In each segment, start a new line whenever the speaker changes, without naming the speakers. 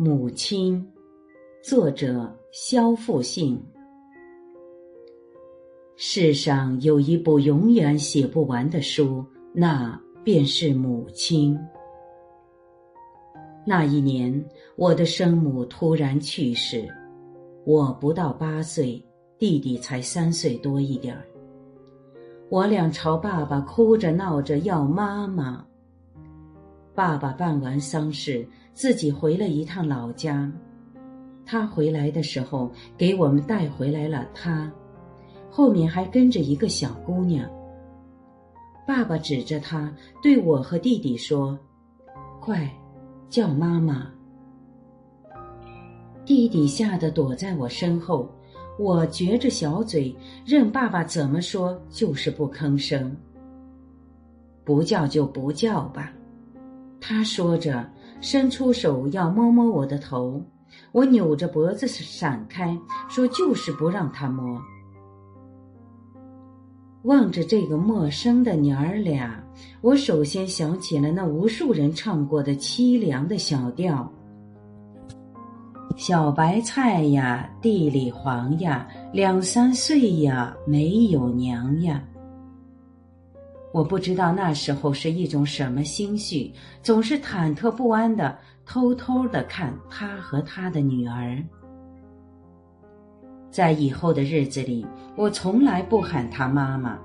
母亲，作者肖复兴。世上有一部永远写不完的书，那便是母亲。那一年，我的生母突然去世，我不到八岁，弟弟才三岁多一点儿。我俩朝爸爸哭着闹着要妈妈。爸爸办完丧事，自己回了一趟老家。他回来的时候，给我们带回来了他，后面还跟着一个小姑娘。爸爸指着他对我和弟弟说：“快，叫妈妈。”弟弟吓得躲在我身后，我撅着小嘴，任爸爸怎么说，就是不吭声。不叫就不叫吧。他说着，伸出手要摸摸我的头，我扭着脖子闪开，说就是不让他摸。望着这个陌生的娘儿俩，我首先想起了那无数人唱过的凄凉的小调：小白菜呀，地里黄呀，两三岁呀，没有娘呀。我不知道那时候是一种什么心绪，总是忐忑不安的偷偷的看他和他的女儿。在以后的日子里，我从来不喊他妈妈。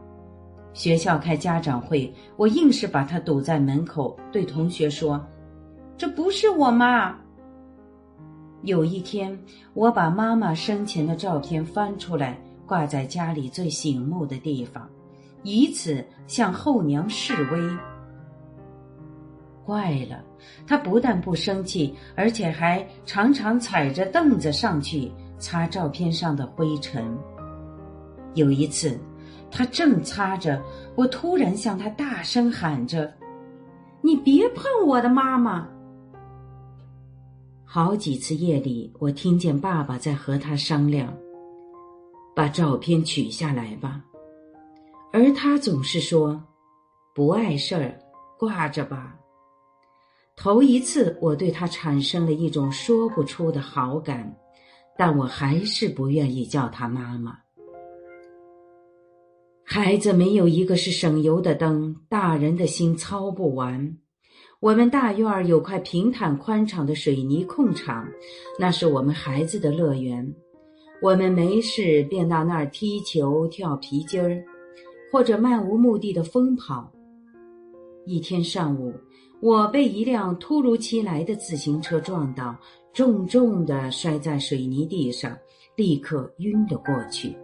学校开家长会，我硬是把他堵在门口，对同学说：“这不是我妈。”有一天，我把妈妈生前的照片翻出来，挂在家里最醒目的地方。以此向后娘示威。怪了，他不但不生气，而且还常常踩着凳子上去擦照片上的灰尘。有一次，他正擦着，我突然向他大声喊着：“你别碰我的妈妈！”好几次夜里，我听见爸爸在和他商量：“把照片取下来吧。”而他总是说：“不碍事儿，挂着吧。”头一次，我对他产生了一种说不出的好感，但我还是不愿意叫他妈妈。孩子没有一个是省油的灯，大人的心操不完。我们大院儿有块平坦宽敞的水泥空场，那是我们孩子的乐园。我们没事便到那儿踢球、跳皮筋儿。或者漫无目的的疯跑。一天上午，我被一辆突如其来的自行车撞到，重重的摔在水泥地上，立刻晕了过去。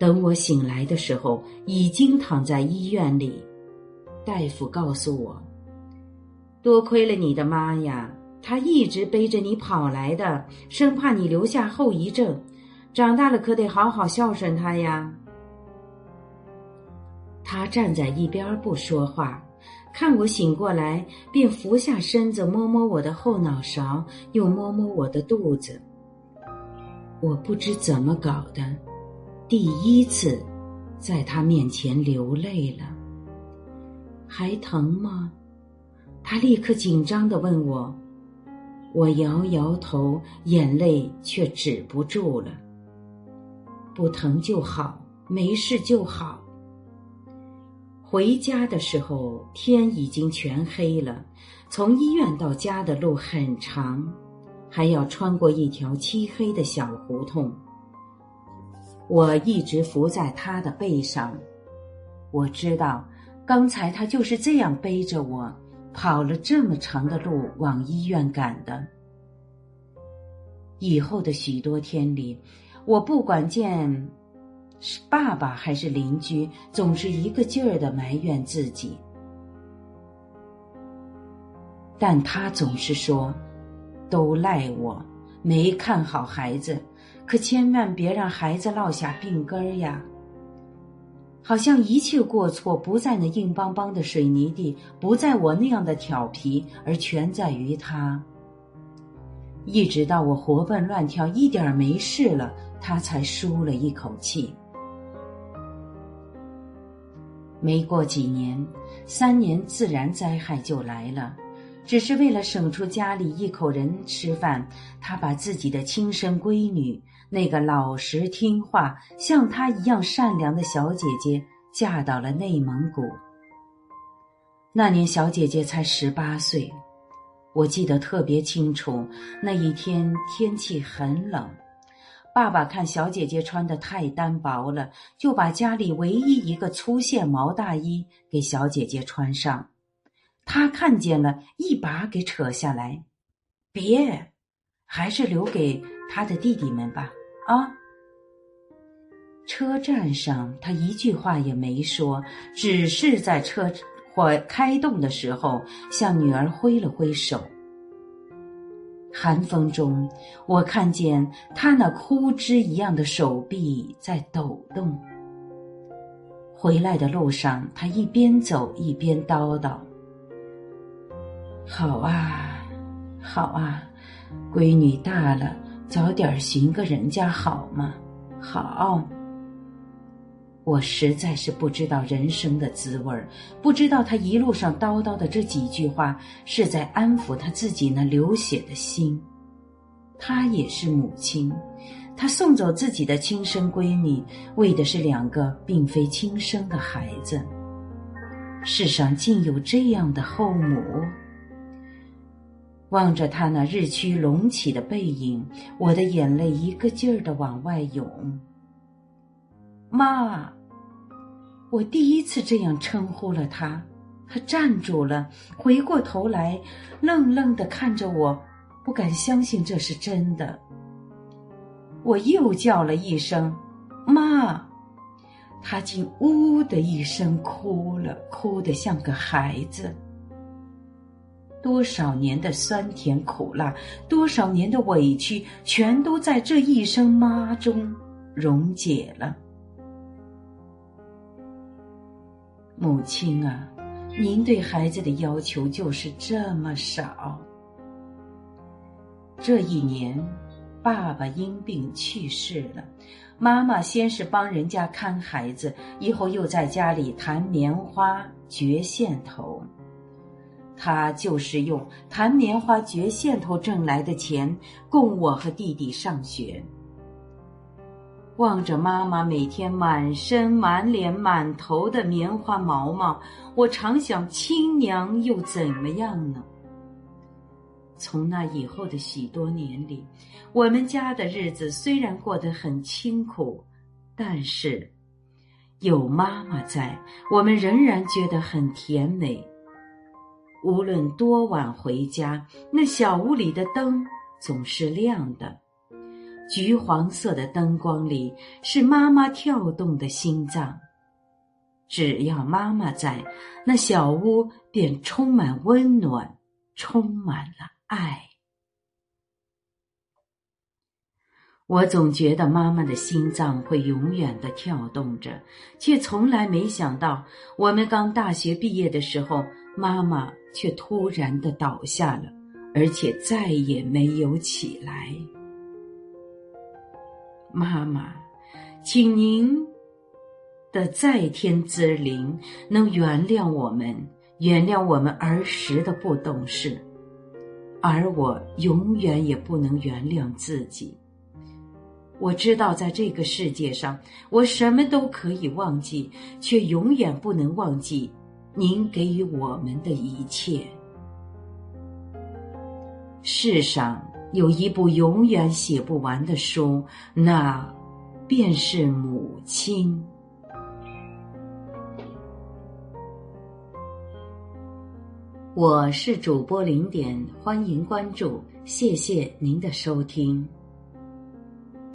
等我醒来的时候，已经躺在医院里。大夫告诉我：“多亏了你的妈呀，她一直背着你跑来的，生怕你留下后遗症。长大了可得好好孝顺她呀。”他站在一边不说话，看我醒过来，便俯下身子摸摸我的后脑勺，又摸摸我的肚子。我不知怎么搞的，第一次在他面前流泪了。还疼吗？他立刻紧张的问我。我摇摇头，眼泪却止不住了。不疼就好，没事就好。回家的时候，天已经全黑了。从医院到家的路很长，还要穿过一条漆黑的小胡同。我一直伏在他的背上，我知道，刚才他就是这样背着我，跑了这么长的路往医院赶的。以后的许多天里，我不管见。是爸爸还是邻居，总是一个劲儿的埋怨自己。但他总是说：“都赖我，没看好孩子，可千万别让孩子落下病根儿呀。”好像一切过错不在那硬邦邦的水泥地，不在我那样的调皮，而全在于他。一直到我活蹦乱跳，一点没事了，他才舒了一口气。没过几年，三年自然灾害就来了，只是为了省出家里一口人吃饭，他把自己的亲生闺女，那个老实听话、像他一样善良的小姐姐，嫁到了内蒙古。那年小姐姐才十八岁，我记得特别清楚。那一天天气很冷，爸爸看小姐姐穿的太单薄了，就把家里唯一一个粗线毛大衣给小姐姐穿上。他看见了，一把给扯下来，别，还是留给他的弟弟们吧。啊！车站上，他一句话也没说，只是在车火开动的时候向女儿挥了挥手。寒风中，我看见他那枯枝一样的手臂在抖动。回来的路上，他一边走一边叨叨。好啊，好啊，闺女大了，早点寻个人家好吗？好。我实在是不知道人生的滋味儿，不知道他一路上叨叨的这几句话是在安抚他自己那流血的心。她也是母亲，她送走自己的亲生闺女，为的是两个并非亲生的孩子。世上竟有这样的后母。望着他那日趋隆起的背影，我的眼泪一个劲儿的往外涌。妈，我第一次这样称呼了他，他站住了，回过头来，愣愣的看着我，不敢相信这是真的。我又叫了一声“妈”，他竟呜的一声哭了，哭得像个孩子。多少年的酸甜苦辣，多少年的委屈，全都在这一声“妈”中溶解了。母亲啊，您对孩子的要求就是这么少。这一年，爸爸因病去世了，妈妈先是帮人家看孩子，以后又在家里弹棉花、掘线头。他就是用弹棉花、掘线头挣来的钱供我和弟弟上学。望着妈妈每天满身、满脸、满头的棉花毛毛，我常想：亲娘又怎么样呢？从那以后的许多年里，我们家的日子虽然过得很清苦，但是有妈妈在，我们仍然觉得很甜美。无论多晚回家，那小屋里的灯总是亮的。橘黄色的灯光里是妈妈跳动的心脏。只要妈妈在，那小屋便充满温暖，充满了爱。我总觉得妈妈的心脏会永远的跳动着，却从来没想到，我们刚大学毕业的时候，妈妈。却突然的倒下了，而且再也没有起来。妈妈，请您的在天之灵能原谅我们，原谅我们儿时的不懂事，而我永远也不能原谅自己。我知道，在这个世界上，我什么都可以忘记，却永远不能忘记。您给予我们的一切，世上有一部永远写不完的书，那便是母亲。我是主播零点，欢迎关注，谢谢您的收听。